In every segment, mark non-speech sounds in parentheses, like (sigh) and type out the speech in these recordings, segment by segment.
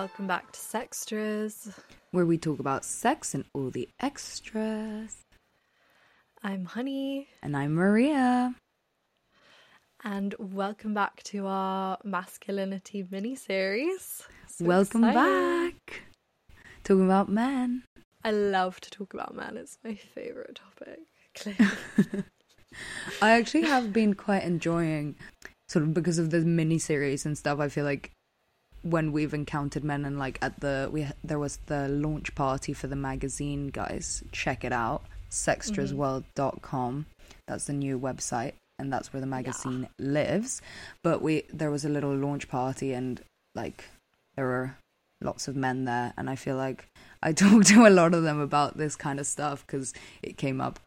Welcome back to Sextras. where we talk about sex and all the extras. I'm Honey, And I'm Maria. and welcome back to our masculinity mini series. Welcome back. Talking about men. I love to talk about men, it's my favourite topic. Clearly. (laughs) I actually have been quite enjoying, sort of because of the mini series and stuff. I feel like when we've encountered men and like at the we there was the launch party for the magazine guys. Check it out. sextrasworld.com that's the new website and that's where the magazine lives. But we there was a little launch party and like there were lots of men there and i feel like i (laughs) talked to a lot of them about this kind of stuff because it came up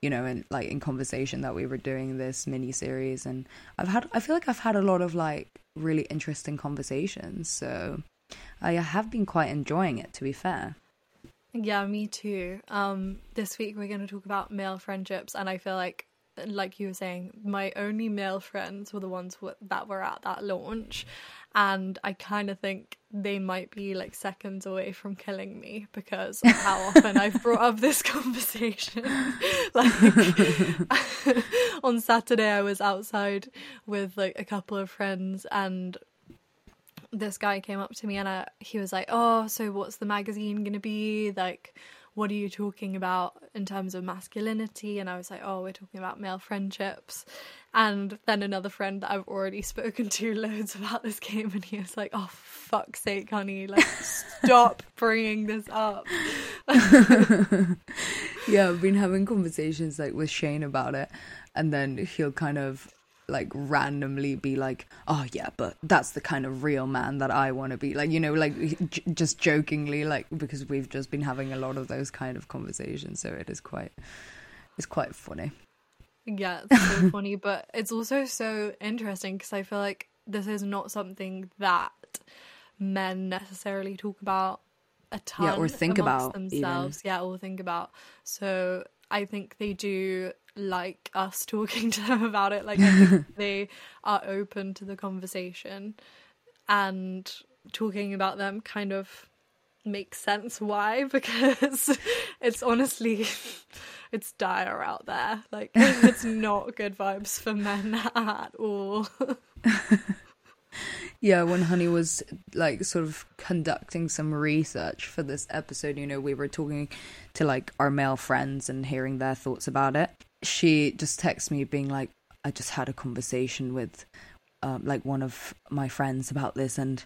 you know in like in conversation that we were doing this mini series and i've had i feel like i've had a lot of like really interesting conversations so i have been quite enjoying it to be fair yeah, me too. Um, this week we're going to talk about male friendships, and I feel like, like you were saying, my only male friends were the ones w- that were at that launch, and I kind of think they might be like seconds away from killing me because of how (laughs) often I've brought up this conversation. (laughs) like (laughs) on Saturday, I was outside with like a couple of friends, and this guy came up to me and I, he was like, "Oh, so what's the magazine gonna be like? What are you talking about in terms of masculinity?" And I was like, "Oh, we're talking about male friendships." And then another friend that I've already spoken to (laughs) loads about this game, and he was like, "Oh, fuck's sake, honey! Like, stop (laughs) bringing this up." (laughs) yeah i've been having conversations like with shane about it and then he'll kind of like randomly be like oh yeah but that's the kind of real man that i want to be like you know like j- just jokingly like because we've just been having a lot of those kind of conversations so it is quite it's quite funny Yeah, it's (laughs) so funny, but it's also so interesting because I feel like this is not something that men necessarily talk about a ton Yeah, or think about even. themselves. Yeah, or think about. So I think they do like us (laughs) talking to them about it. Like I (laughs) think they are open to the conversation and talking about them kind of makes sense why (laughs) because it's honestly it's dire out there like it's not good vibes for men at all Yeah, when Honey was like sort of conducting some research for this episode, you know, we were talking to like our male friends and hearing their thoughts about it. She just texts me being like, I just had a conversation with um, like one of my friends about this and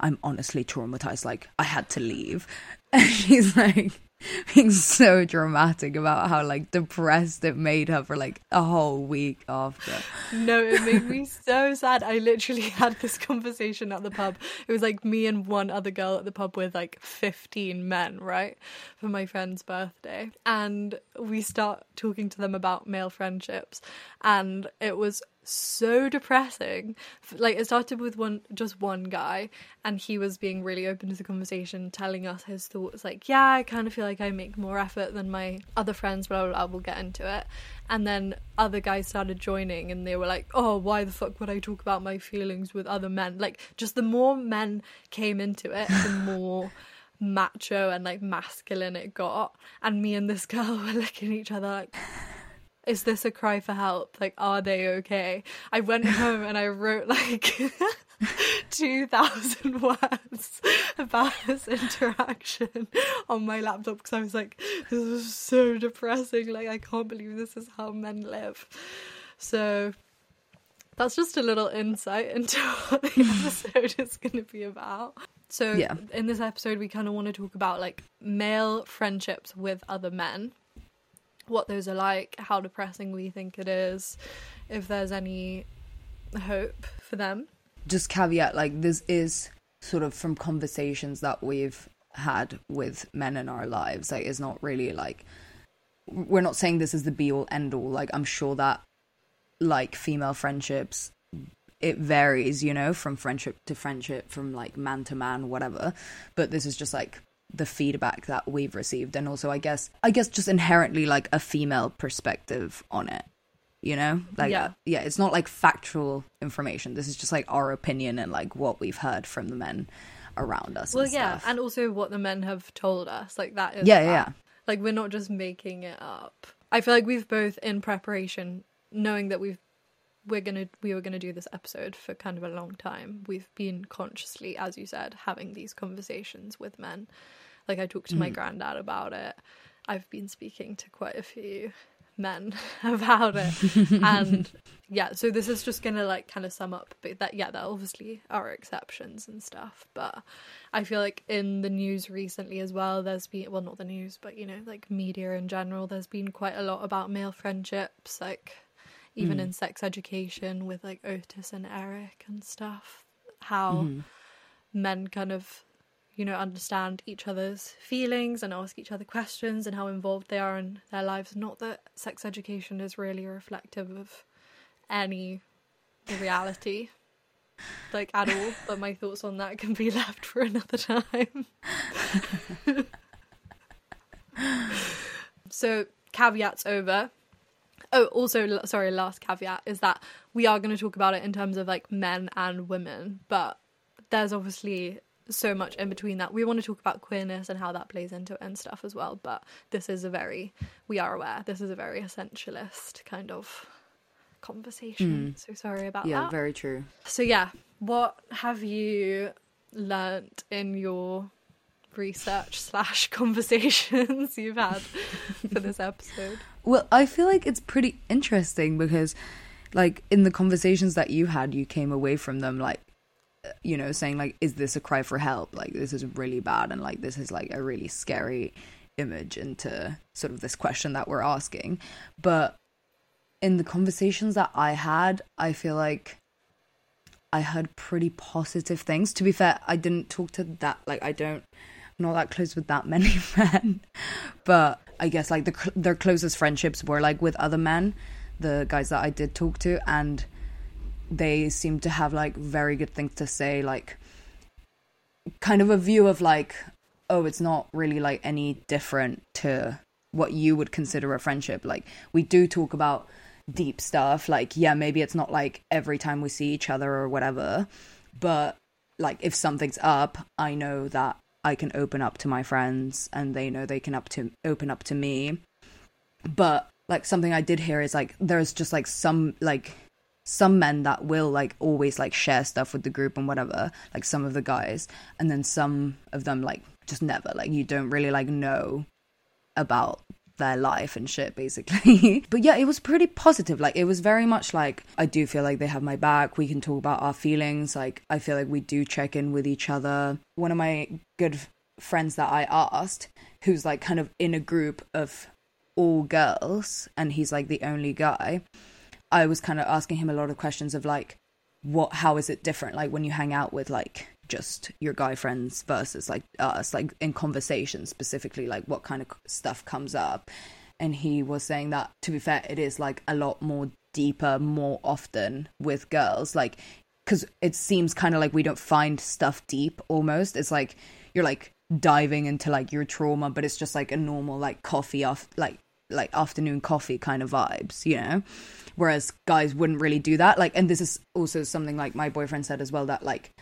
I'm honestly traumatized. Like, I had to leave. (laughs) And she's like, (laughs) being so dramatic about how like depressed it made her for like a whole week after. no it made me (laughs) so sad. I literally (laughs) had this conversation at the pub. It was like me and one other girl at the pub with like 15 men right for my friend's birthday. And we start talking to them about male friendships. And it was so depressing. Like it started with one just one guy and he was being really open to the conversation telling us his thoughts like yeah i kind of feel like i make more effort than my other friends blah blah blah we'll get into it. And then other guys started joining and they were like oh why the fuck would i talk about my feelings with other men? Like just the more men came into it the (laughs) more macho and like masculine it got. And me and this (laughs) girl were looking at each other like is this a cry for help? Like, are they okay? I went home and I wrote like (laughs) 2,000 (laughs) words about this interaction on my laptop because I was like, this is so depressing. Like, I can't believe this is how men live. So, that's just a little insight into (laughs) what the episode is going to be about. So, Yeah. in this episode, we kind of want to talk about like male friendships with other men what those are like, how depressing we think it is, if there's any hope for them. just caveat like this is sort of from conversations that we've had with men in our lives. Like it's not really like we're not saying this is the be all end all like i'm sure that like female friendships it varies you know from friendship to friendship from like man to man whatever. But this is just like the feedback that we've received and also i guess i guess just inherently like a female perspective on it you know like Yeah. yeah it's not like factual information this is just like our opinion and like what we've heard from the men around us. well and yeah and also what the men have told us like that is Yeah, yeah, yeah. like we're not just making it up i feel like we've both in preparation knowing that we've we're gonna we were gonna do this episode for kind of a long time. We've been consciously as you said having these conversations with men. Like i talked to my Mhm. granddad about it. I've been speaking to quite a few men (laughs) about it. And (laughs) yeah so this is just gonna like kind of sum up but that yeah there obviously are exceptions and stuff. But i feel like in the news recently as well there's been well not the news but you know like media in general there's been quite a lot about male friendships like even Mm. in sex education with like otis and eric and stuff how Mhm. men kind of you know understand each other's feelings and ask each other questions and how involved they are in their lives not that sex education is really reflective of any reality like at all but my thoughts on that can be (laughs) left for another time (laughs) so caveats over oh also sorry last caveat is that we are going to talk about it in terms of like men and women but there's obviously so much in between that. We want to talk about queerness and how that plays into it and stuff as well but this is a very we are aware this is a very essentialist kind of conversation. Hmm. So sorry about Yeah, that. Yeah, very true. so yeah what have you learnt in your research slash (laughs) conversations you've had for this episode Well, I feel like it's pretty interesting because, like, in the conversations that you had, you came away from them like, you know, saying like, "Is this a cry for help? Like, this is really bad, and like, this is like a really scary image into sort of this question that we're asking." But in the conversations that I had, I feel like I heard pretty positive things. To be fair, I didn't talk to that like I don't not that close with that many (laughs) men, but I guess like the their closest friendships were like with other men, the guys that I did talk to, and they seemed to have like very good things to say, like kind of a view of like, oh, it's not really like any different to what you would consider a friendship. Like we do talk about deep stuff, like yeah, maybe it's not like every time we see each other or whatever, but like if something's up, I know that I can open up to my friends and they know they can up to open up to me. But like something I did hear is like there's just like some like some men that will like always like share stuff with the group and whatever, like some of the guys, and then some of them like just never like you don't really like know about their life and shit basically. (laughs) But yeah it was pretty positive. Like it was very much like i do feel like they have my back. We can talk about our feelings. Like i feel like we do check in with each other. One of my good friends that i asked who's like kind of in a group of all girls and he's like the only guy i was kind of asking him a lot of questions of like what how is it different like when you hang out with like just your guy friends versus like us like in conversation specifically like what kind of stuff comes up. And he was saying that to be fair it is like a lot more deeper more often with girls like because it seems kind of like we don't find stuff deep almost. It's like you're like diving into like your trauma but it's just like a normal like coffee off like like afternoon coffee kind of vibes you know? Whereas guys wouldn't really do that. Like and this is also something like my boyfriend said as well that like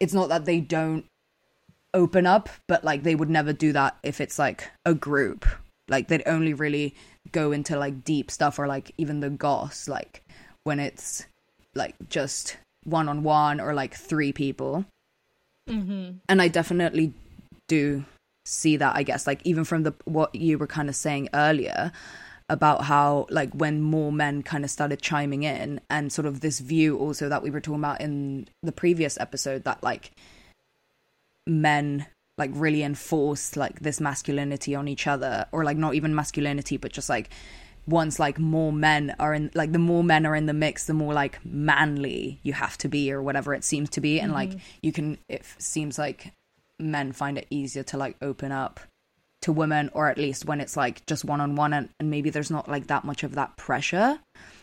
it's not that they don't open up but like they would never do that if it's like a group. Like they'd only really go into like deep stuff or like even the goss like when it's like just one on one or like three people. Mm-hmm. and I definitely do see that I guess. Like even from the what you were kind of saying earlier about how like when more men kind of started chiming in and sort of this view also that we were talking about in the previous episode that like men like really enforced like this masculinity on each other or like not even masculinity but just like once like more men are in like the more men are in the mix the more like manly you have to be or whatever it seems to be. And like mm-hmm. you can it seems like men find it easier to like open up to women or at least when it's like just one on one and maybe there's not like that much of that pressure.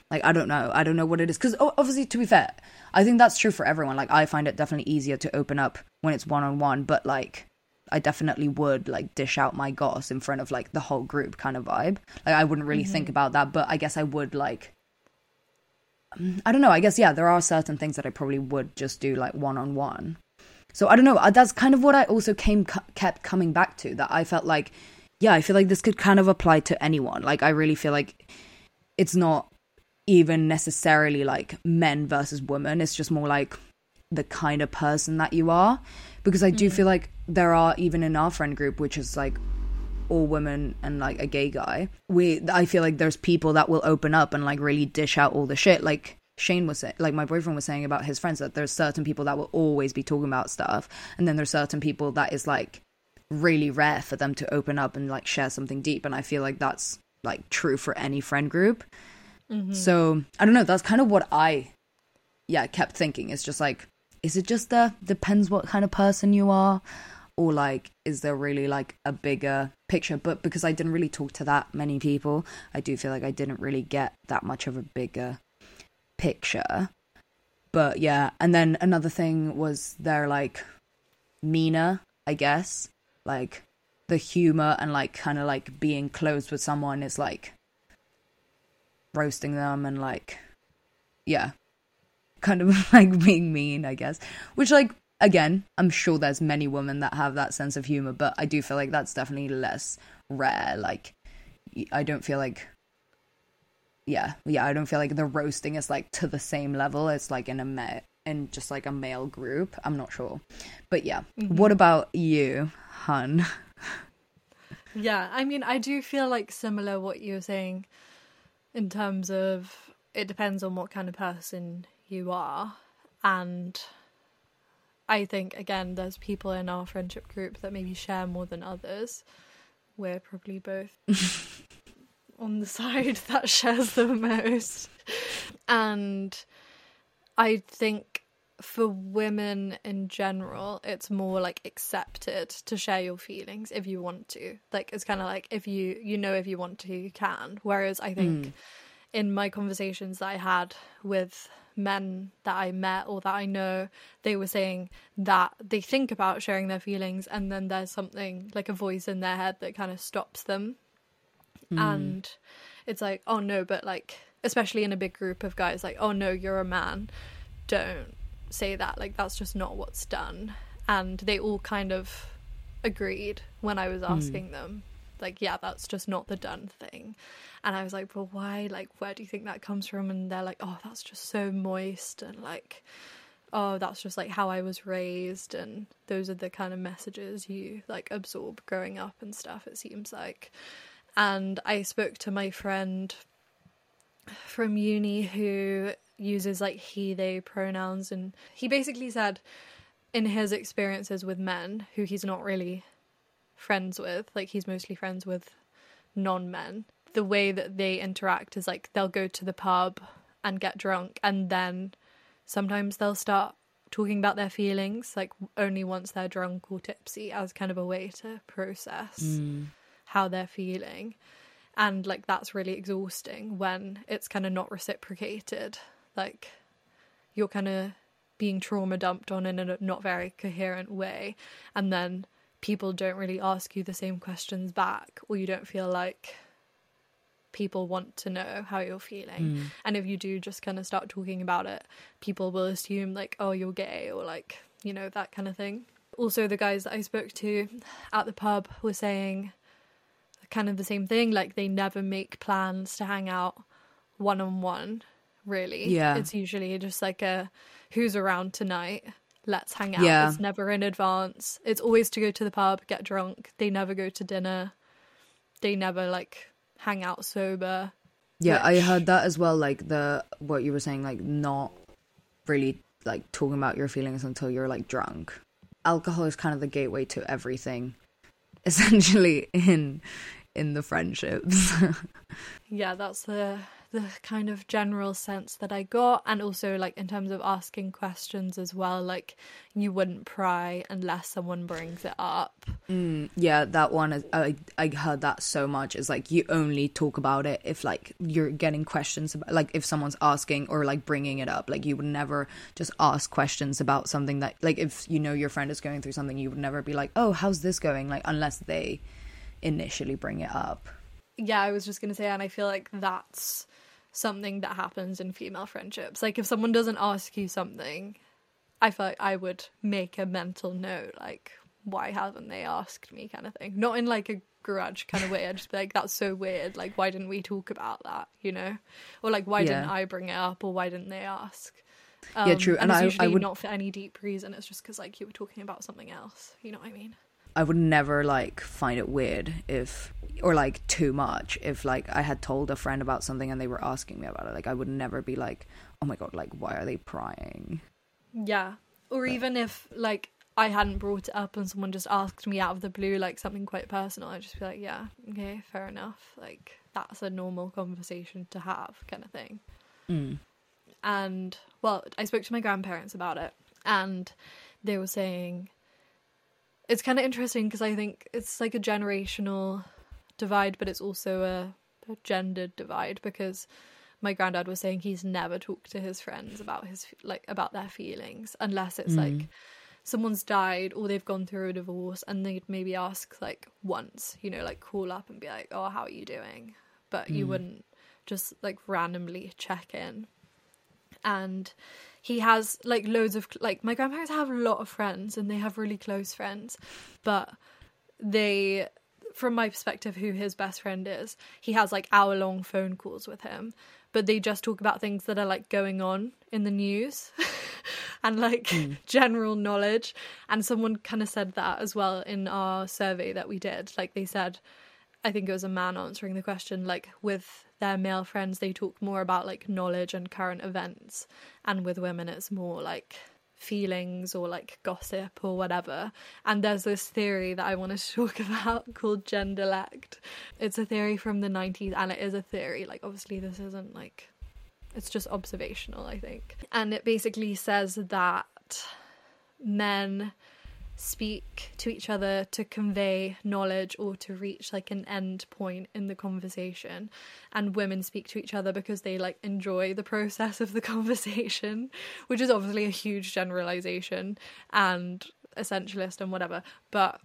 Like i don't know. I don't know what it is. Because obviously to be fair i think that's true for everyone. Like i find it definitely easier to open up when it's one on one but like I definitely would like dish out my goss in front of like the whole group kind of vibe. Like I wouldn't really think mm-hmm. about that, but I guess I would like I don't know, I guess yeah, there are certain things that I probably would just do like one on one. So I don't know. uh, That's kind of what I also came kept coming back to. That I felt like, yeah, I feel like this could kind of apply to anyone. Like I really feel like it's not even necessarily like men versus women. It's just more like the kind of person that you are. Because I do feel like there are even in our friend group, which is like all women and like a gay guy. We I feel like there's people that will open up and like really dish out all the shit. Like Shane was saying, like my boyfriend was saying about his friends that there's certain people that will always be talking about stuff, and then there's certain people that is like really rare for them to open up and like share something deep. And I feel like that's like true for any friend group. Mm-hmm. So I don't know. That's kind of what I, yeah, kept thinking. It's just like, is it just the depends what kind of person you are, or like is there really like a bigger picture? But because I didn't really talk to that many people, I do feel like I didn't really get that much of a bigger picture. But yeah, and then another thing was they're like meaner, I guess. Like the humor and like kind of like being close with someone is like roasting them and like yeah kind of (laughs) like being mean i guess which like again i'm sure there's many women that have that sense of humor but i do feel like that's definitely less rare like I don't feel like yeah yeah i don't feel like the roasting is like to the same level it's like in a met in just like a male group. I'm not sure. But yeah. Mm-hmm. What about you hun? Yeah, I mean, I do feel like similar what you were saying in terms of it depends on what kind of person you are. And I think, again, there's people in our friendship group that maybe share more than others. We're probably both (laughs) on the (laughs) side that shares the most. And I think for women in general, it's more like accepted to share your feelings if you want to. Like it's kind of like if you you know if you want to, you can. Whereas I think mm. in my conversations that I had with men that I met or that I know, they were saying that they think about sharing their feelings and then there's something like a voice in their head that kind of stops them. Hmm. And it's like, oh no, but like especially in a big group of guys like, oh no, you're a man. Don't say that. Like that's just not what's done. And they all kind of agreed when I was hmm. asking them. Like, yeah, that's just not the done thing. And I was like, well, why? Like, where do you think that comes from? And they're like, oh, that's just so moist. And like, oh, that's just like how I was raised. And those are the kind of messages you like absorb growing up and stuff, it seems like. And I spoke to my friend from uni who uses like he, they pronouns. And he basically said, in his experiences with men who he's not really friends with, like he's mostly friends with non men, the way that they interact is like they'll go to the pub and get drunk, and then sometimes they'll start talking about their feelings, like only once they're drunk or tipsy, as kind of a way to process mm. How they're feeling. And like that's really exhausting when it's kind of not reciprocated. Like you're kind of being trauma dumped on in a not very coherent way and then people don't really ask you the same questions back or you don't feel like people want to know how you're feeling hmm. and if you do just kind of start talking about it people will assume like oh you're gay or like you know that kind of thing also the guys that i spoke to at the pub were saying kind of the same thing like they never make plans to hang out one on one really Yeah. it's usually just like a who's around tonight let's hang out Yeah. it's never in advance it's always to go to the pub get drunk they never go to dinner they never like hang out sober Yeah, I heard that as well. Like the what you were saying, like not really like talking about your feelings until you're like drunk. Alcohol is kind of the gateway to everything, (laughs) essentially in in the friendships. (laughs) yeah that's the the kind of general sense that i got and also like in terms of asking questions as well like you wouldn't pry unless someone brings it up Mm, yeah, that one is, I I heard that so much. Is like you only talk about it if like you're getting questions about like if someone's asking or like bringing it up. Like you would never just ask questions about something that like if you know your friend is going through something, you would never be like, oh, how's this going? Like unless they initially bring it up. yeah i was just going to say and i feel like that's something that happens in female friendships like if someone doesn't ask you something I feel like I would make a mental note, like, why haven't they asked me kind of thing. Not in like a grudge kind of way. I'd just be like, that's so weird. Like, why didn't we talk about that, you know? Or like, why didn't I bring it up or why didn't they ask? Yeah, true. Um, and, And it's I- I usually would- not for any deep reason. It's just because like you were talking about something else. You know what I mean? I would never like find it weird if or like too much if like I had told a friend about something and they were asking me about it. Like I would never be like, "Oh my god, like why are they prying?" Yeah. Or But- even if like I hadn't brought it up and someone just asked me out of the blue like something quite personal, I'd just be like, yeah, okay, fair enough. Like that's a normal conversation to have, kind of thing. Mm. And well, I spoke to my grandparents about it, and they were saying it's kind of interesting because I think it's like a generational divide, but it's also a, a gendered divide because my granddad was saying he's never talked to his friends about his like about their feelings unless it's Mm. like someone's died or they've gone through a divorce and they'd maybe ask like once, you know, like call up and be like, "Oh, how are you doing?" But you Mm. wouldn't just like randomly check in. And he has like loads of like my grandparents have a lot of friends and they have really close friends, but they from my perspective who his best friend is, he has like hour long phone calls with him, but they just talk about things that are like going on in the news (laughs) and like hmm. (laughs) general knowledge. And someone kind of said that as well in our survey that we did. Like they said, I think it was a man answering the question, like with their male friends, they talk more about like knowledge and current events, and with women, it's more like feelings or like gossip or whatever. And there's this theory that I want to (laughs) talk about called genderlect. It's a theory from the 90s, and it is a theory. Like, obviously, this isn't like it's just observational, I think. And it basically says that men speak to each other to convey knowledge or to reach like an end point in the conversation. And women speak to each other because they like enjoy the process of the (laughs) conversation which is obviously a huge generalization and essentialist and whatever. But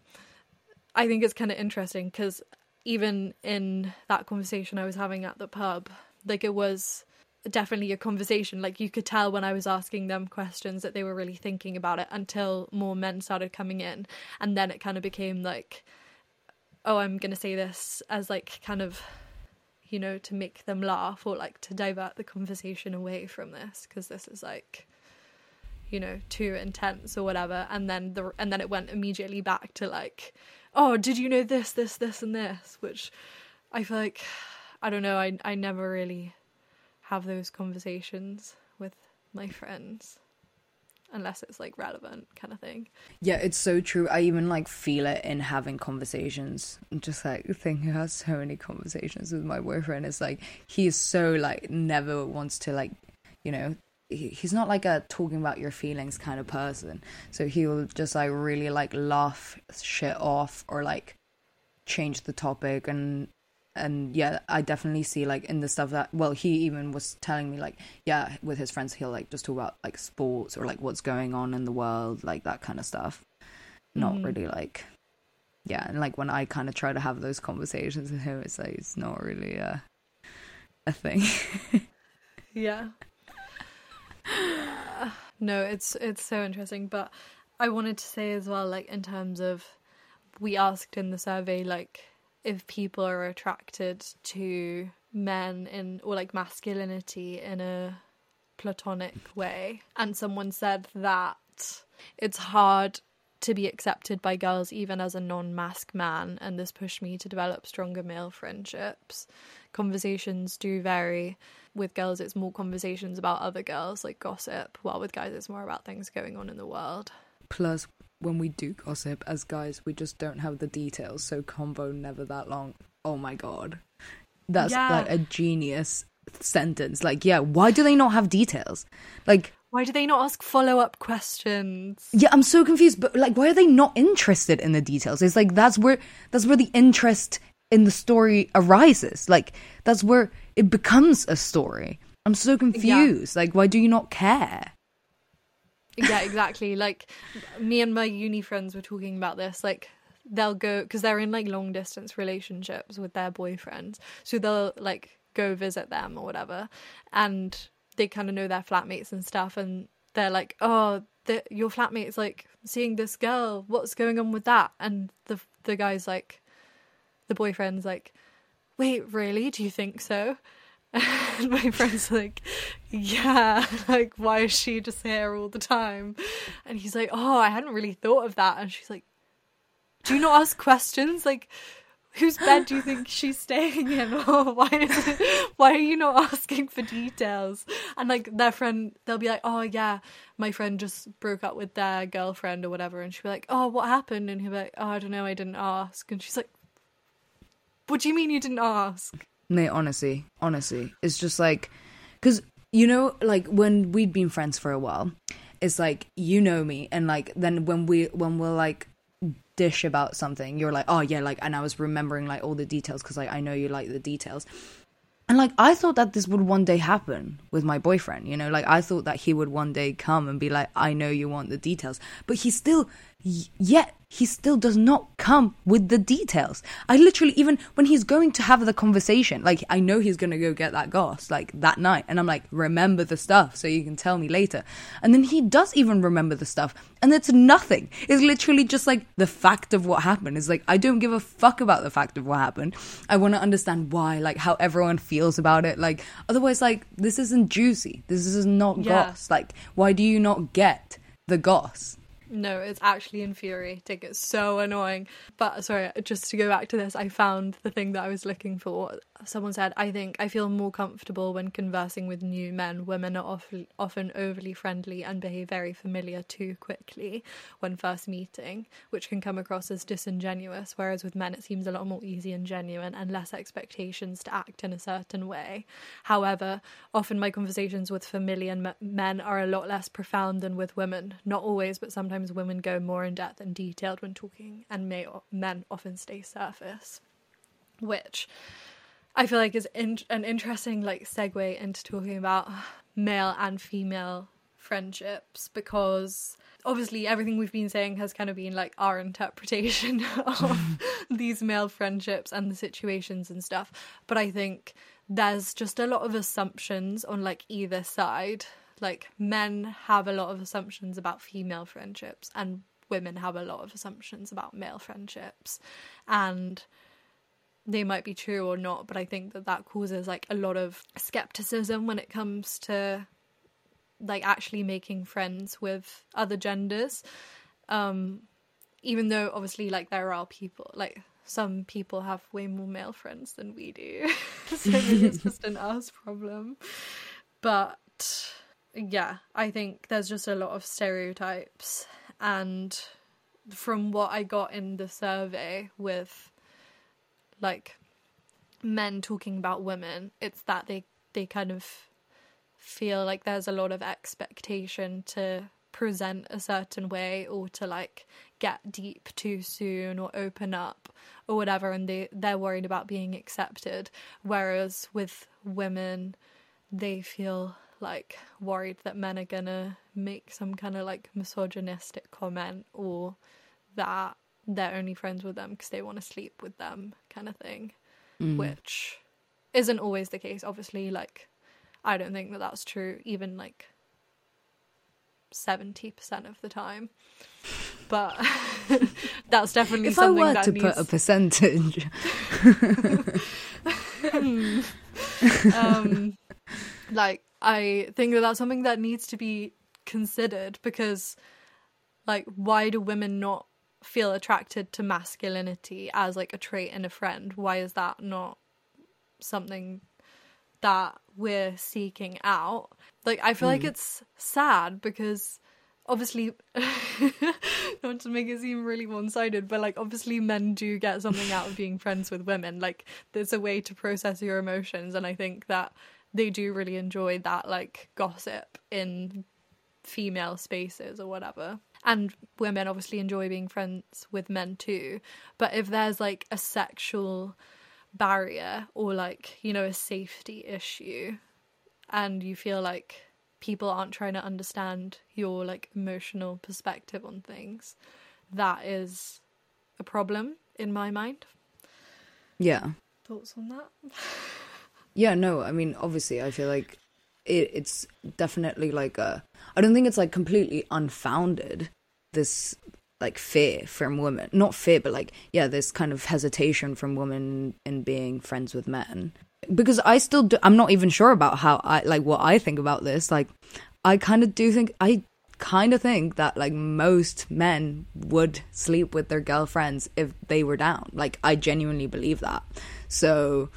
i think it's kind of interesting because even in that conversation i was having at the pub like it was definitely a conversation. Like you could tell when I was asking them questions that they were really thinking about it until more men started coming in. And then it kind of became like, oh, I'm going to say this as like kind of, you know, to make them laugh or like to divert the conversation away from this because this is like, you know, too intense or whatever. And then the and then it went immediately back to like, oh, did you know this, this, this, and this? Which I feel like, I don't know, I I never really have those conversations with my friends unless it's like relevant kind of thing. Yeah, it's so true. I even like feel it in having conversations. I'm just like thinking about so many conversations with my boyfriend. It's like he's so like never wants to like, you know, he, he's not like a talking about your feelings kind of person. So he'll just like really like laugh shit off or like change the topic and and yeah i definitely see like in the stuff that well he even was telling me like yeah with his friends he'll like just talk about like sports or like what's going on in the world like that kind of stuff not Mhm. really like yeah and like when i kind of try to have those conversations with him it's like it's not really a a thing (laughs) Yeah. (sighs) no, it's it's so interesting, but I wanted to say as well like in terms of we asked in the survey like if people are attracted to men in or like masculinity in a platonic way. And someone said that it's hard to be accepted by girls even as a non-masc man and this pushed me to develop stronger male friendships. Conversations do vary with girls. It's more conversations about other girls like gossip while with guys it's more about things going on in the world. Plus when we do gossip as guys we just don't have the details so convo never that long. Oh my god. That's Yeah. like a genius sentence. Like yeah why do they not have details? Like why do they not ask follow-up questions? Yeah i'm so confused but like why are they not interested in the details? It's like that's where that's where the interest in the story arises. Like that's where it becomes a story. I'm so confused. Like why do you not care yeah exactly like me and my uni friends were talking about this like they'll go because they're in like long distance relationships with their boyfriends so they'll like go visit them or whatever and they kind of know their flatmates and stuff and they're like, "Oh, the, your flatmate's like seeing this girl. What's going on with that?" And the the guy's like, the boyfriend's like, "Wait, really? Do you think so?" And (laughs) my friend's like, Yeah, (laughs) like, why is she just here all the time? And he's like, Oh, I hadn't really thought of that. And she's like, Do you not ask questions? Like, whose bed do you think (laughs) she's staying in? Or why is it, why are you not asking for details? And like their friend, they'll be like, Oh, yeah, my friend just broke up with their girlfriend or whatever. And she'll be like, Oh, what happened? And he'll be like, Oh, I don't know, I didn't ask. And she's like, What do you mean you didn't ask? Mate, honestly, honestly, it's just like, because you know, like when we'd been friends for a while, it's like you know me, and like then when we when we're like dish about something, you're like, oh yeah, like, and I was remembering like all the details because like I know you like the details, and like I thought that this would one day happen with my boyfriend, you know, like I thought that he would one day come and be like, I know you want the details, but he still, yet he still does not come with the details. I literally, even when he's going to have the conversation, like, I know he's going to go get that goss, like, that night. And I'm like, remember the stuff so you can tell me later. And then he does even remember the stuff. And it's nothing. It's literally just like the fact of what happened. It's like, I don't give a fuck about the fact of what happened. I want to understand why, like, how everyone feels about it. Like, otherwise, like, this isn't juicy. This is not Yeah. goss. Like, why do you not get the goss? No, it's actually infuriating. It's so annoying. But sorry, just to go back to this, I found the thing that I was looking for. Someone said, I think I feel more comfortable when conversing with new men. Women are often, often overly friendly and behave very familiar too quickly when first meeting, which can come across as disingenuous. Whereas with men, it seems a lot more easy and genuine and less expectations to act in a certain way. However, often my conversations with familiar men are a lot less profound than with women. Not always, but sometimes women go more in depth and detailed when talking, and may, men often stay surface. Which I feel like is in- an interesting like segue into talking about male and female friendships because obviously everything we've been saying has kind of been like our interpretation (laughs) of (laughs) these male friendships and the situations and stuff but i think there's just a lot of assumptions on like either side like men have a lot of assumptions about female friendships and women have a lot of assumptions about male friendships. And they might be true or not but i think that that causes like a lot of skepticism when it comes to like actually making friends with other genders. Um even though obviously like there are people like some people have way more male friends than we do. (laughs) So maybe it's just an us problem. But yeah i think there's just a lot of stereotypes and from what i got in the survey with like men talking about women it's that they they kind of feel like there's a lot of expectation to present a certain way or to like get deep too soon or open up or whatever and they they're worried about being accepted. Whereas with women they feel like worried that men are gonna make some kind of like misogynistic comment or that they're only friends with them because they want to sleep with them kind of thing which isn't always the case obviously like i don't think that that's true even like 70% of the time. But (laughs) that's definitely If I were that to needs put a percentage, (laughs) (laughs) um, like I think that that's something that needs to be considered because, like, why do women not feel attracted to masculinity as like a trait in a friend? Why is that not something that we're seeking out? Like, I feel like hmm. it's sad because obviously (laughs) not to make it seem really one-sided but like obviously men do get something out of being (laughs) friends with women like there's a way to process your emotions and i think that they do really enjoy that like gossip in female spaces or whatever. And women obviously enjoy being friends with men too. But if there's like a sexual barrier or like you know a safety issue and you feel like people aren't trying to understand your like emotional perspective on things that is a problem in my mind. Yeah, thoughts on that (laughs) yeah. No, I mean, obviously, I feel like it, it's definitely like a. I don't think it's like completely unfounded. This like fear from women, not fear, but like yeah, this kind of hesitation from women in being friends with men. Because I still, do, I'm not even sure about how I like what I think about this. Like, I kind of do think I kind of think that like most men would sleep with their girlfriends if they were down. Like I genuinely believe that. So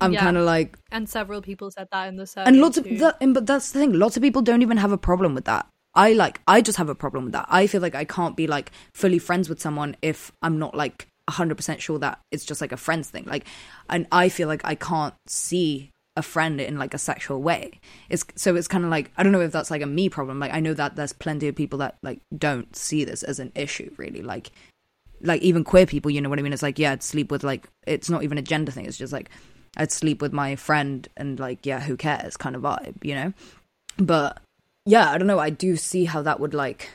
I'm Yeah. kind of like And several people said that in the survey. and lots of too. that, and, but that's the thing. Lots of people don't even have a problem with that. I like. I just have a problem with that. I feel like I can't be like fully friends with someone if I'm not like 100 percent sure that it's just like a friends thing. Like, and I feel like I can't see a friend in like a sexual way. It's so it's kind of like I don't know if that's like a me problem. Like I know that there's plenty of people that like don't see this as an issue really. Like like even queer people, you know what I mean? It's like yeah, I'd sleep with like it's not even a gender thing. It's just like I'd sleep with my friend and like yeah, who cares kind of vibe, you know? But yeah, I don't know. I do see how that would like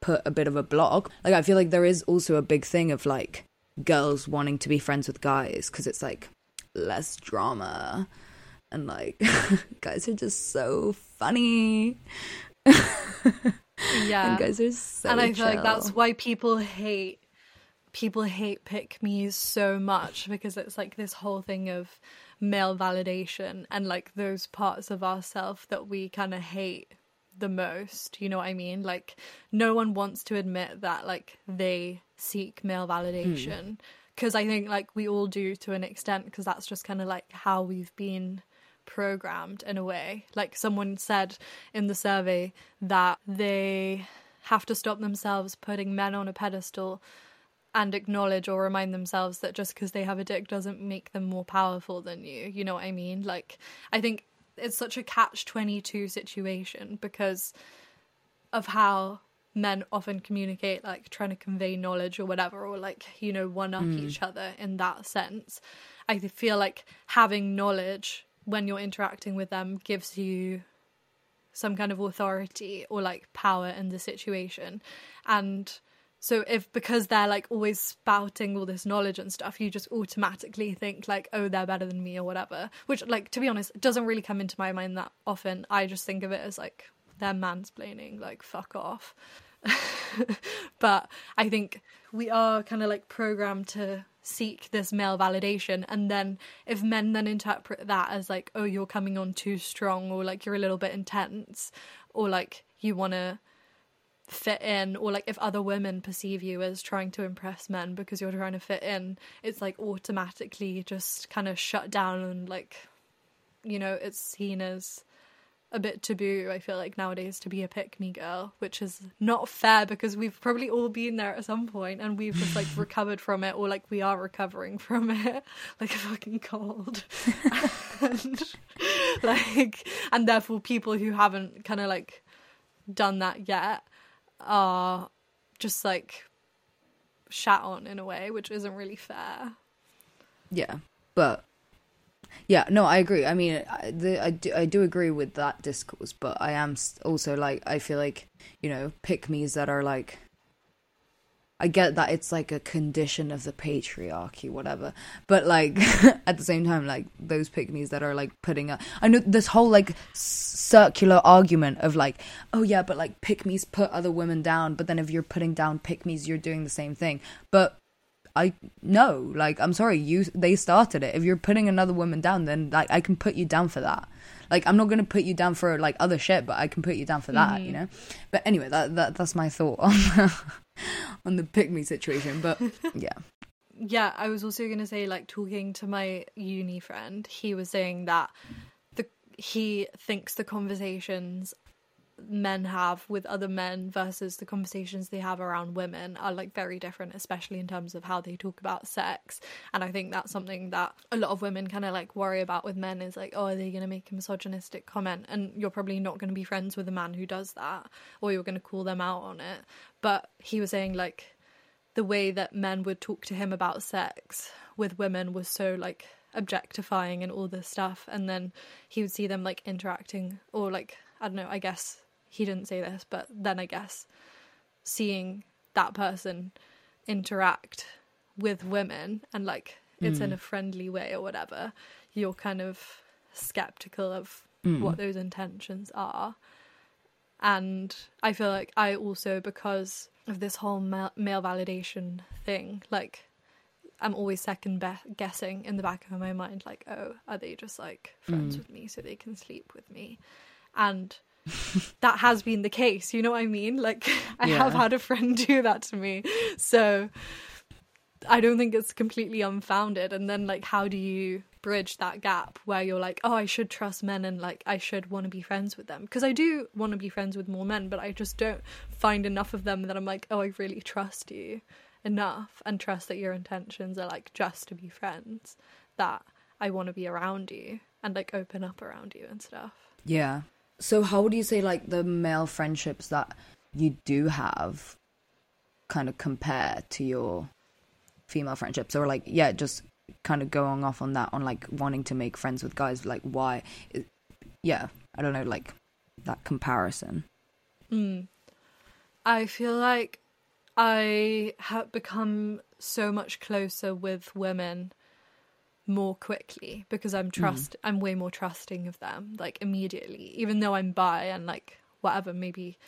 put a bit of a block. Like I feel like there is also a big thing of like girls wanting to be friends with guys because it's like less drama and like (laughs) guys are just so funny. (laughs) yeah. And guys are so and I feel like that's why people hate people hate pick me's so much because it's like this whole thing of male validation and like those parts of ourselves that we kind of hate the most you know what i mean? Like no one wants to admit that like they seek male validation. Hmm. Because i think like we all do to an extent because that's just kind of like how we've been programmed in a way. Like someone said in the survey that they have to stop themselves putting men on a pedestal and acknowledge or remind themselves that just because they have a dick doesn't make them more powerful than you. You know what I mean? Like, I think it's such a catch 22 situation because of how men often communicate, like trying to convey knowledge or whatever, or like, you know, one up mm. each other in that sense. I feel like having knowledge when you're interacting with them gives you some kind of authority or like power in the situation. And so if because they're like always spouting all this knowledge and stuff, you just automatically think like, oh, they're better than me or whatever. Which like to be honest, doesn't really come into my mind that often. I just think of it as like they're mansplaining, like fuck off. (laughs) but I think we are kind of like programmed to seek this male validation and then if men then interpret that as like oh you're coming on too strong or like you're a little bit intense or like you want to fit in or like if other women perceive you as trying to impress men because you're trying to fit in it's like automatically just kind of shut down and like you know it's seen as a bit taboo i feel like nowadays to be a pick me girl which is not fair because we've probably all been there at some point and we've just like (laughs) recovered from it or like we are recovering from it (laughs) like a fucking cold. (laughs) And like and therefore people who haven't kind of like done that yet are just like shat on in a way which isn't really fair Yeah, but yeah, no, I agree. I mean, I, the, I do, I do agree with that discourse, but I am also like, I feel like you know, pick me's that are like. I get that it's like a condition of the patriarchy, whatever. But like (laughs) at the same time, like those me's that are like putting up. I know this whole like circular argument of like, oh yeah, but like me's put other women down, but then if you're putting down me's, you're doing the same thing. But I no, like I'm sorry, you they started it. If you're putting another woman down, then like I can put you down for that. Like I'm not gonna put you down for like other shit, but I can put you down for that, you mm-hmm. know. But anyway, that that that's my thought on the, (laughs) on the pick me situation. But (laughs) yeah, yeah i was also to say like talking to my uni friend he was saying that the he thinks the conversations men have with other men versus the conversations they have around women are like very different especially in terms of how they talk about sex. And i think that's something that a lot of women kind of like worry about with men is like oh are they going to make a misogynistic comment? And you're probably not going to be friends with a man who does that or you're going to call them out on it. But he was saying like the way that men would talk to him about sex with women was so like objectifying and all this stuff. And then he would see them like interacting or like i don't know i guess he didn't say this but then i guess seeing that person interact with women and like it's in a mm. friendly way or whatever you're kind of skeptical of mm. what those intentions are. And I feel like I also, because of this whole male, male validation thing, like I'm always second be- guessing in the back of my mind, like, oh, are they just like friends mm. with me so they can sleep with me? And (laughs) that has been the case. You know what I mean? Like, (laughs) I have had a friend do that to me. So I don't think it's completely unfounded. And then, like, how do you bridge that gap where you're like, oh, I should trust men and like I should want to be friends with them? Because I do want to be friends with more men, but I just don't find enough of them that I'm like, oh, I really trust you enough and trust that your intentions are like just to be friends that I want to be around you and like open up around you and stuff. Yeah. So how would you say like the male friendships that you do have kind of compare to your female friendships or like yeah, just kind of going off on that on like wanting to make friends with guys like why yeah, I don't know like that comparison. Mm. I feel like I have become so much closer with women more quickly because I'm hmm. trust I'm way more trusting of them like immediately. Even though I'm bi and like whatever maybe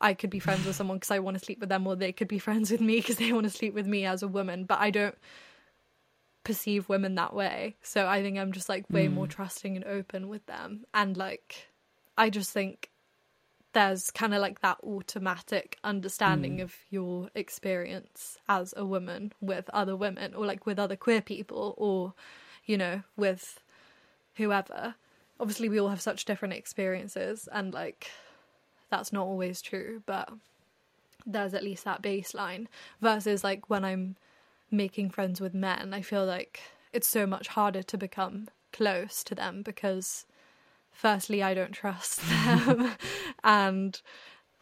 I could be (sighs) friends with someone because I want to sleep with them or they could be (laughs) friends with me because they want to sleep with me as a woman but I don't perceive women that way. So I think I'm just like way more hmm. trusting and open with them. And like I just think there's kind of like that automatic understanding mm. of your experience as a woman with other women or like with other queer people or you know with whoever. Obviously we all have such different experiences and like that's not always true but there's at least that baseline versus like when i'm making friends with men i feel like it's so much harder to become close to them because firstly i don't trust (laughs) them and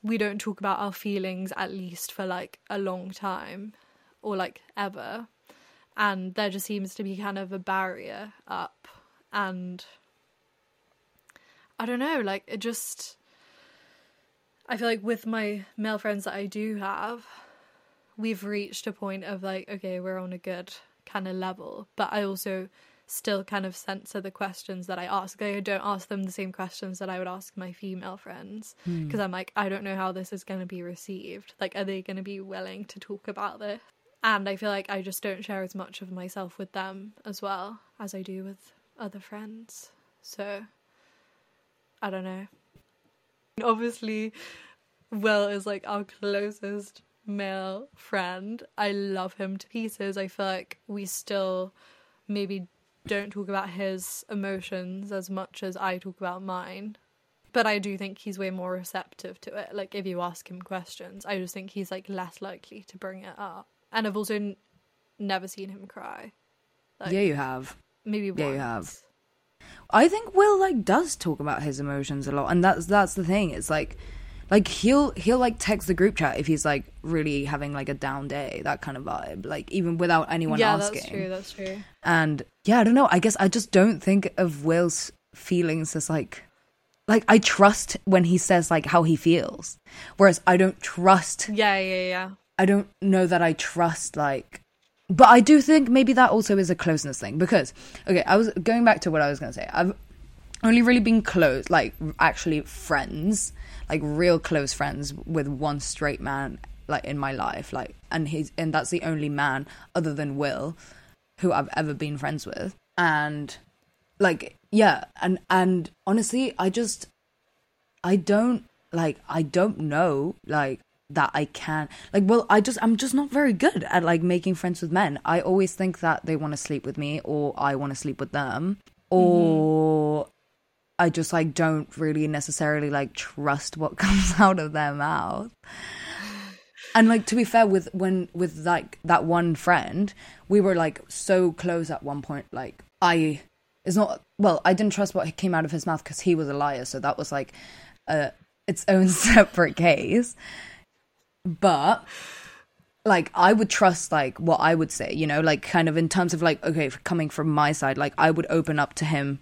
we don't talk about our feelings at least for like a long time or like ever. And there just seems to be kind of a barrier up and i don't know like it just i feel like with my male friends that i do have we've reached a point of like okay we're on a good kind of level. But i also still kind of censor the questions that i ask i don't ask them the same questions that i would ask my female friends hmm. because i'm like i don't know how this is going to be received like are they going to be willing to talk about this and I feel like I just don't share as much of myself with them as well as I do with other friends. So I don't know. Obviously, Will is like our closest male friend. I love him to pieces. I feel like we still maybe don't talk about his emotions as much as I talk about mine. But I do think he's way more receptive to it. Like if you ask him questions, I just think he's like less likely to bring it up. And I've also n- never seen him cry. Like, yeah, you have. maybe once. yeah, you have. I think Will like does talk about his emotions a lot, and that's that's the thing. It's like, like he'll he'll like text the group chat if he's like really having like a down day, that kind of vibe. Like even without anyone yeah, asking. that's true. That's true. And yeah, I don't know. I guess I just don't think of Will's feelings as like like I trust when he says like how he feels. Whereas I don't trust Yeah, yeah, yeah. I don't know that I trust like but I do think maybe that also is a closeness thing because okay, I was going back to what I was going to say. I've only really been close like actually friends, like real close friends with one straight man like in my life like and he's and that's the only man other than Will who I've ever been friends with. And like yeah, and and honestly, I just I don't like I don't know like that I can like well I just I'm just not very good at like making friends with men. I always think that they want to sleep with me or I want to sleep with them mm-hmm. or I just like don't really necessarily like trust what (laughs) comes out of their mouth. And like to be fair with when with like that one friend, we were like so close at one point like I it's not well, I didn't trust what came out of his mouth cuz he was a liar, so that was like uh its own (laughs) separate case. But like I would trust like what I would say, you know, like kind of in terms of like okay, coming from my side, like I would open up to him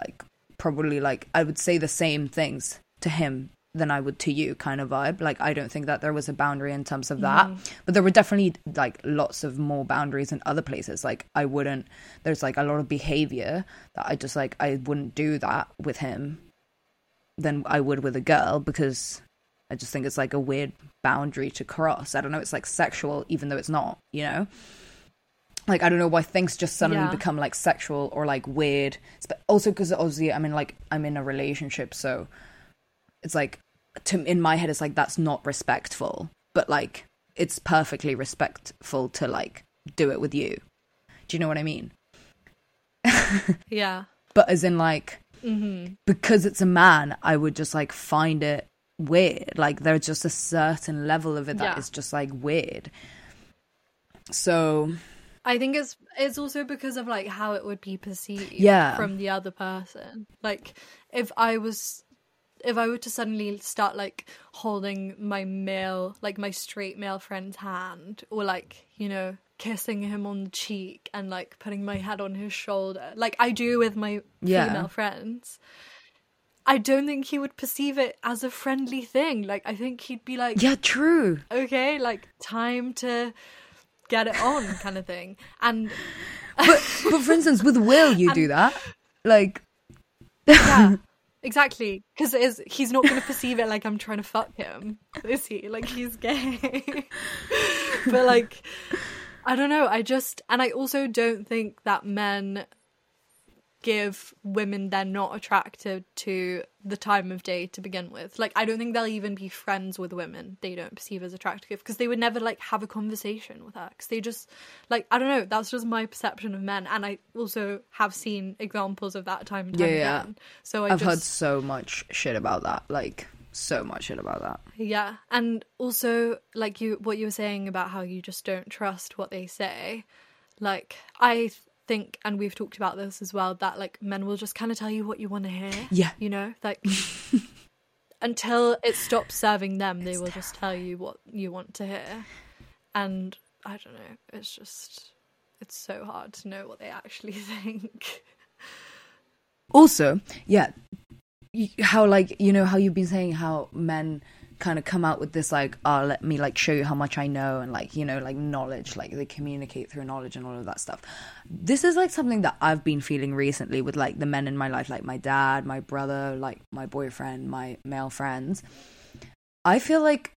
like probably like I would say the same things to him than I would to you kind of vibe. Like I don't think that there was a boundary in terms of that. Mm-hmm. But there were definitely like lots of more boundaries in other places. Like I wouldn't there's like a lot of behavior that I just like I wouldn't do that with him than I would with a girl because I just think it's like a weird boundary to cross. I don't know, it's like sexual even though it's not, you know? Like I don't know why things just suddenly Yeah. become like sexual or like weird. But also because obviously I mean like I'm in a relationship, so it's like to in my head it's like that's not respectful, but like it's perfectly respectful to like do it with you. Do you know what I mean? (laughs) Yeah. But as in like Mm-hmm. because it's a man, I would just like find it weird. Like there's just a certain level of it that Yeah. is just like weird. So I think it's it's also because of like how it would be perceived Yeah. from the other person. Like if I was if I were to suddenly start like holding my male like my straight male friend's hand or like, you know, kissing him on the cheek and like putting my head on his shoulder like I do with my Yeah. female friends. I don't think he would perceive it as a friendly thing. Like I think he'd be like yeah, true. okay, like time to get it on kind of thing. And But but for instance, with Will, you do that. Like yeah, (laughs) exactly. Because he's not going to perceive it like I'm trying to fuck him, is he? Like he's gay. (laughs) but like, I don't know. I just, and I also don't think that men give women they're not attracted to the time of day to begin with. Like I don't think they'll even be friends with women they don't perceive as attractive because they would never like have a conversation with her because they just like I don't know. That's just my perception of men, and I also have seen examples of that time and time Yeah, yeah. again. So I I've just heard so much shit about that. Like so much shit about that. Yeah, and also like you what you were saying about how you just don't trust what they say. Like I think and we've talked about this as well that like men will just kind of tell you what you want to hear. Yeah. You know, like (laughs) until it stops serving them, they will just tell you what you want to hear. And I don't know, it's just it's so hard to know what they actually (laughs) think. Also, yeah, how like you know how you've been saying how men kind of come out with this like oh let me like show you how much i know and like you know like knowledge like they communicate through knowledge and all of that stuff this is like something that i've been feeling recently with like the men in my life like my dad my brother like my boyfriend my male friends i feel like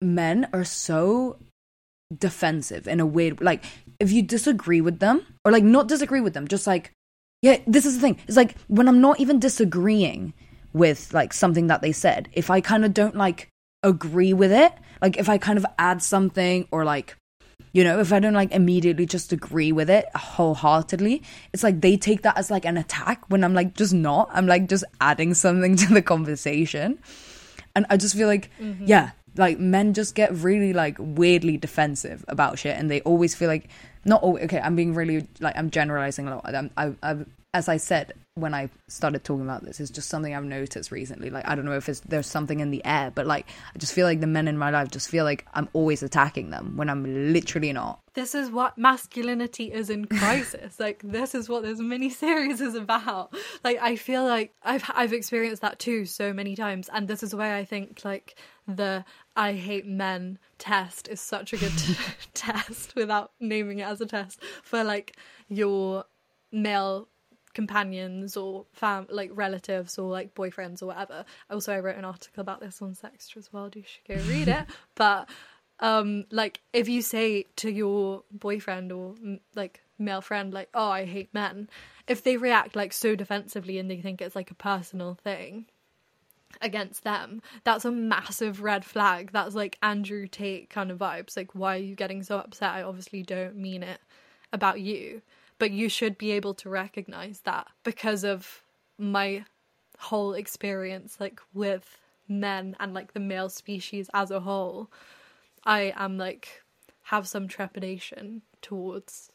men are so defensive in a weird like if you disagree with them or like not disagree with them just like yeah, this is the thing. It's like when I'm not even disagreeing with like something that they said, if I kind of don't like agree with it, like if I kind of add something or like you know, if I don't like immediately just agree with it wholeheartedly, it's like they take that as like an attack when I'm like just not. I'm like just adding something (laughs) to the conversation. And I just feel like, mm-hmm. yeah, like men just get really like weirdly defensive about shit and they always feel like not always, okay i'm being really like i'm generalizing a lot I'm, I, I, as i said when i started talking about this it's just something i've noticed recently like i don't know if it's there's something in the air but like i just feel like the men in my life just feel like i'm always attacking them when i'm literally not this is what masculinity is in crisis. (laughs) like this is what this mini series is about. Like I feel like I've I've experienced that too so many times, and this is why I think like the I hate men test is such a good (laughs) (laughs) test without naming it as a test for like your male companions or fam like relatives or like boyfriends or whatever. Also, I wrote an article about this on Sextra as well. You should go read it. (laughs) But um like if you say to your boyfriend or like male friend like oh i hate men if they react like so defensively and they think it's like a personal thing against them that's a massive red flag that's like andrew tate kind of vibes like why are you getting so upset i obviously don't mean it about you but you should be able to recognize that because of my whole experience like with men and like the male species as a whole I am like have some trepidation towards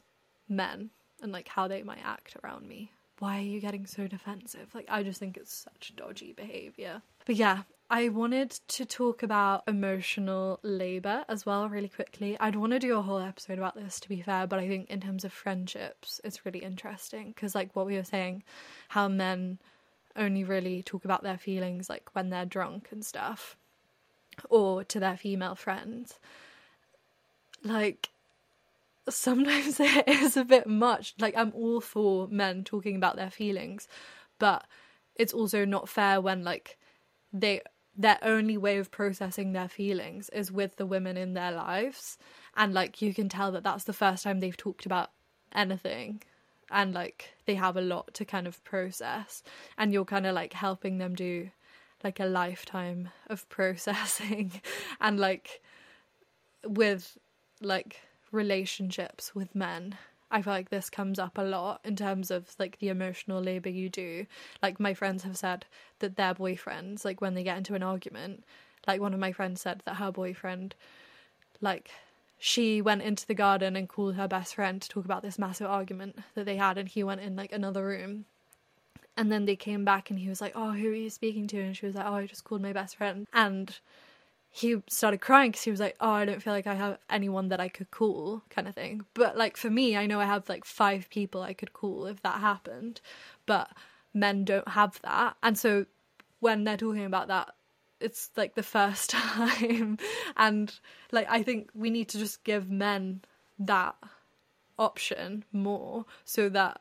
men and like how they might act around me. Why are you getting so defensive? Like I just think it's such dodgy behavior. But yeah, I wanted to talk about emotional labor as well really quickly. I'd want to do a whole episode about this to be fair, but I think in terms of friendships it's really interesting because like what we were saying how men only really talk about their feelings like when they're drunk and stuff or to their female friends. Like, sometimes (laughs) it is a bit much. Like, I'm all for men talking about their feelings, but it's also not fair when, like, they their only way of processing their feelings is with the women in their lives. And like you can tell that that's the first time they've talked about anything. And like they have a lot to kind of process. And you're kind of like helping them do like a lifetime of (laughs) processing. And like with like relationships with men I feel like this comes up a lot in terms of like the emotional labor you do. Like my friends have said that their boyfriends, like when they get into an argument, like one of my friends said that her boyfriend, like she went into the garden and called her best friend to talk about this massive argument that they had, and he went in like another room. And then they came back and he was like, Oh, who are you speaking to? And she was like, Oh, I just called my best friend. And he started crying because he was like, "Oh, I don't feel like I have anyone that I could call," kind of thing. But like for me, I know I have like five people I could call if that happened, but men don't have that, and so when they're talking about that, it's like the first (laughs) time, and like I think we need to just give men that option more so that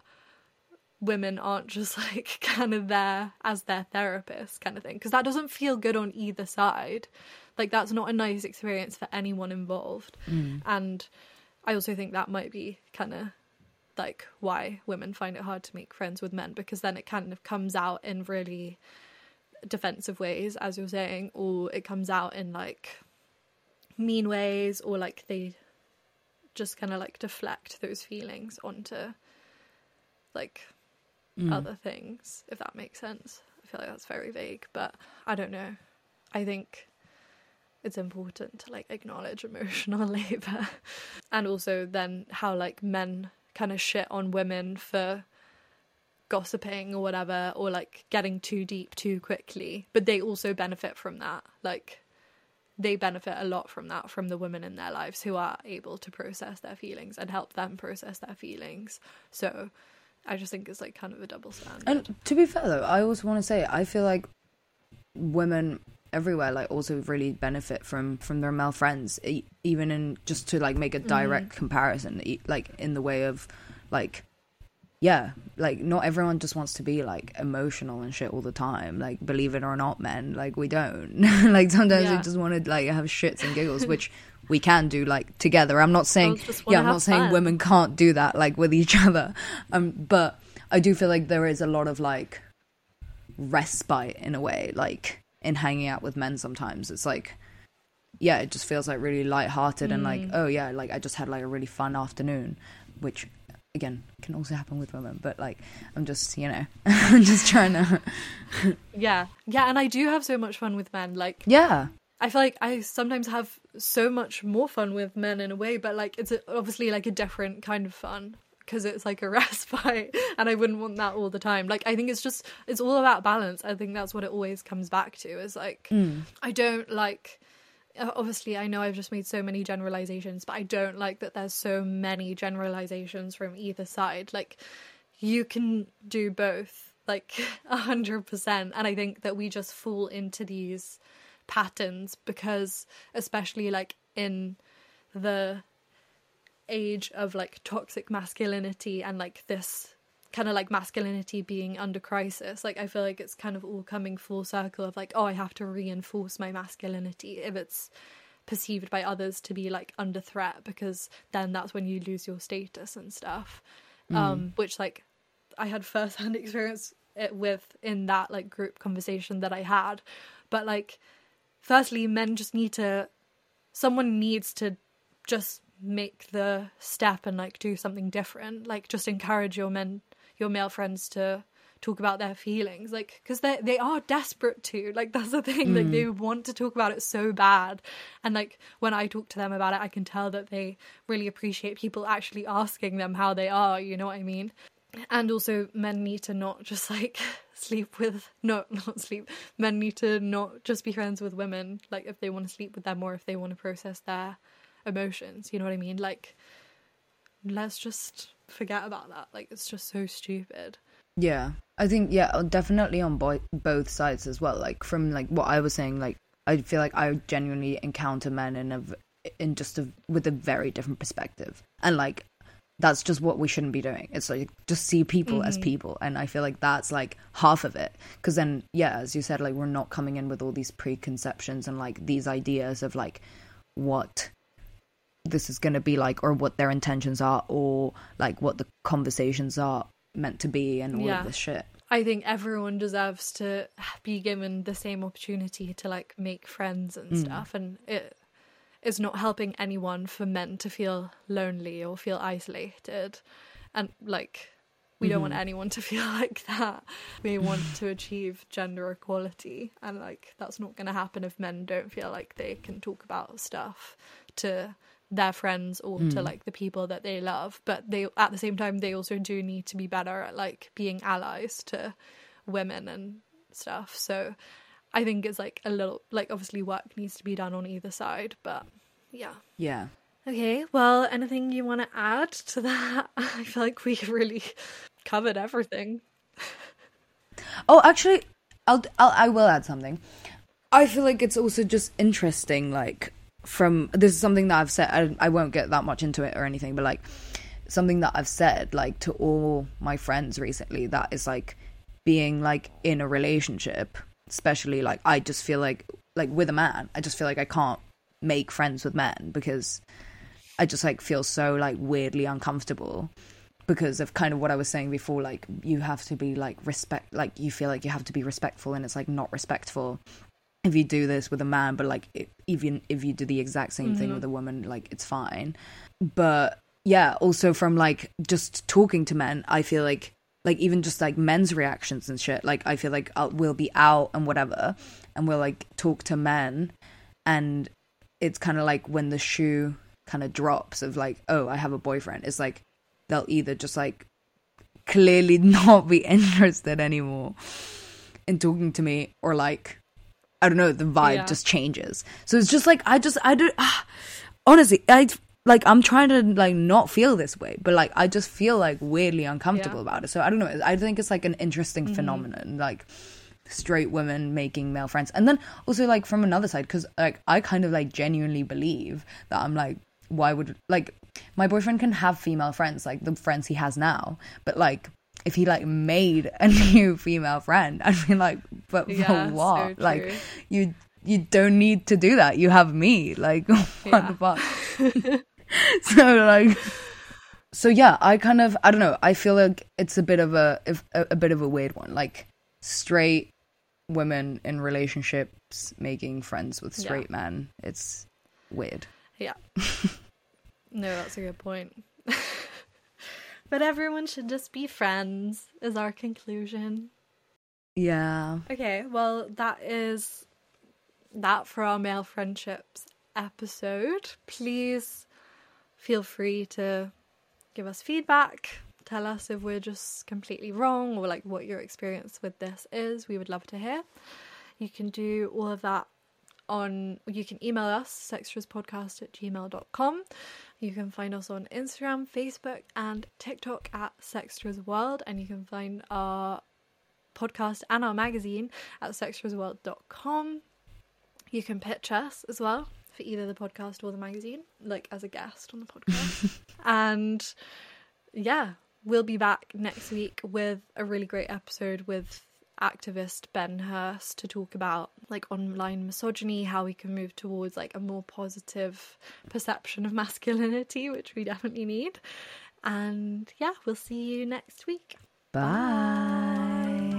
women aren't just (laughs) like kind of there as their therapist kind of thing because that doesn't feel good on either side like that's not a nice experience for anyone involved. Mm. And I also think that might be kind of like why women find it hard to make friends with men because then it kind of comes out in really defensive ways as you're saying or it comes out in like mean ways or like they just kind of like deflect those feelings onto like Mm. other things if that makes sense. I feel like that's very vague but i don't know. I think it's important to like acknowledge (laughs) emotional labor. And also then how like men kind of shit on women for gossiping or whatever or like getting too deep too quickly. But they also benefit from that. Like they benefit a lot from that from the women in their lives who are able to process their feelings and help them process their feelings. So i just think it's like kind of a double standard. And to be fair though, I also want to say I feel like women everywhere like also really benefit from from their male friends e- even in just to like make a direct mm. comparison e- like in the way of like yeah like not everyone just wants to be like emotional and shit all the time. Like believe it or not men like we don't. (laughs) Like sometimes we just want to like have shits and giggles which we can do like together. I'm not saying Girls just wanna yeah i'm not saying fun. women can't do that like with each (laughs) other. Um but i do feel like there is a lot of like respite in a way like in hanging out with men sometimes. It's like yeah it just feels like really light-hearted and like Mm. oh yeah like i just had like a really fun afternoon which again can also happen with women but like i'm just you know (laughs) i'm just trying to (laughs) yeah yeah and i do have so much fun with men like yeah I feel like I sometimes have so much more fun with men in a way, but like it's a, obviously like a different kind of fun because it's like a (laughs) respite, and I wouldn't want that all the time. Like I think it's just it's all about balance. I think that's what it always comes back to. Is like Mm. I don't like. Uh, Obviously, I know I've just made so many generalizations, but I don't like that there's so many generalizations from either side. Like, you can do both, like (laughs) a hundred percent. And I think that we just fall into these patterns because especially like in the age of like toxic masculinity and like this kind of like masculinity being under crisis like i feel like it's kind of all coming full circle of like oh i have to reinforce my masculinity if it's perceived by others to be like under threat because then that's when you lose your status and stuff. Um which like i had first-hand (laughs) experience it with in that like group conversation that i had. But like firstly men just need to someone needs to just make the step and like do something different. Like just encourage your men your male friends to talk about their feelings like because they they are desperate to like that's the thing like they mm. want to talk about it so bad. And like when i talk to them about it i can tell that they really appreciate people actually asking them how they are you know what i mean? And also men need to not just like (laughs) sleep with no (laughs) not sleep. Men need to not just be friends with women like if they want to sleep with them or if they want to process their emotions you know what i mean? Like let's just forget about that like it's just so stupid Yeah, I think yeah, uh, definitely on bo- both sides as well. Like from like what I was saying, like I feel like I genuinely encounter men in a in just a with a very different perspective, and like that's just what we shouldn't be doing. It's like just see people as people, and I feel like that's like half of it. Because then, yeah, as you said, like we're not coming in with all these preconceptions and like these ideas of like what this is going to be like, or what their intentions are, or like what the conversations are meant to be, and all Yeah. of this shit. I think everyone deserves to be given the same opportunity to like make friends and mm. stuff, and it is not helping anyone for men to feel lonely or feel isolated, and like we don't want mm-hmm. anyone to (laughs) feel like that. We want to achieve gender equality, and like that's not going to happen if men don't feel like they can talk about stuff to their friends or to hmm. like the people that they love but they at the same time they also do need to be better at like being allies to women and stuff. So i think it's like a little like obviously work needs to be done on either side but yeah. Yeah. okay well anything you want to add to that? (laughs) I feel like we really (laughs) covered everything. Oh, actually, I'll, I'll I will add something. I feel like it's also just interesting, like from this is something that I've said. I, I won't get that much into it or anything, but like something that I've said, like to all my friends recently, that is like being like in a relationship, especially like I just feel like like with a man, I just feel like I can't make friends with men because I just like feel so like weirdly uncomfortable because of kind of what I was saying before like you have to be like respect like you feel like you have to be respectful and it's like not respectful if you do this with a man but like it, even if you do the exact same thing mm-hmm. with a woman like it's fine. But yeah also from like just talking to men I feel like like even just like men's reactions and shit like I feel like I'll, we'll be out and whatever and we'll like talk to men and it's kind of like when the shoe kind of drops of like oh i have a boyfriend it's like they'll either just like clearly (laughs) not be interested anymore in talking to me or like i don't know the vibe Yeah. just changes so it's just like i just i don't ah, honestly i like i'm trying to like not feel this way but like i just feel like weirdly uncomfortable Yeah. about it so i don't know i think it's like an interesting phenomenon like straight women making male friends and then also like from another side because like i kind of like genuinely believe that i'm like why would like my boyfriend can have female friends like the friends he has now but like if he like made a (laughs) new female friend i'd be like but Yeah, for so what like you you don't need to do that you have me like (laughs) what Yeah. the fuck (laughs) so like so yeah i kind of i don't know i feel like it's a bit of a if- a, a bit of a weird one like straight women in relationships making friends with Yeah. straight men it's weird Yeah. no, that's a good point. But everyone should just be friends, is our conclusion. yeah Okay, well, that is that for our male friendships episode. Please feel free to give us feedback. Tell us if we're just completely wrong or like what your experience with this is. We would love to hear. You can do all of that on you can email us sextraspodcast at gmail.com you can find us on instagram facebook and tiktok at sextras world and you can find our podcast and our magazine at sextrasworld.com you can pitch us as well for either the podcast or the magazine like as a guest on the podcast. (laughs) And yeah we'll be back next week with a really great episode with activist Ben Hurst to talk about like online misogyny, how we can move towards like a more positive perception of masculinity, which we definitely need. And yeah, we'll see you next week. bye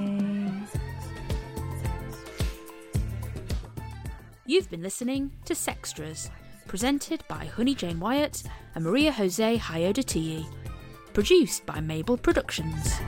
You've been listening to Sextras, presented by Honey Jane Wyatt and Maria Jose Hayodatiyi. Produced by Mabel Productions.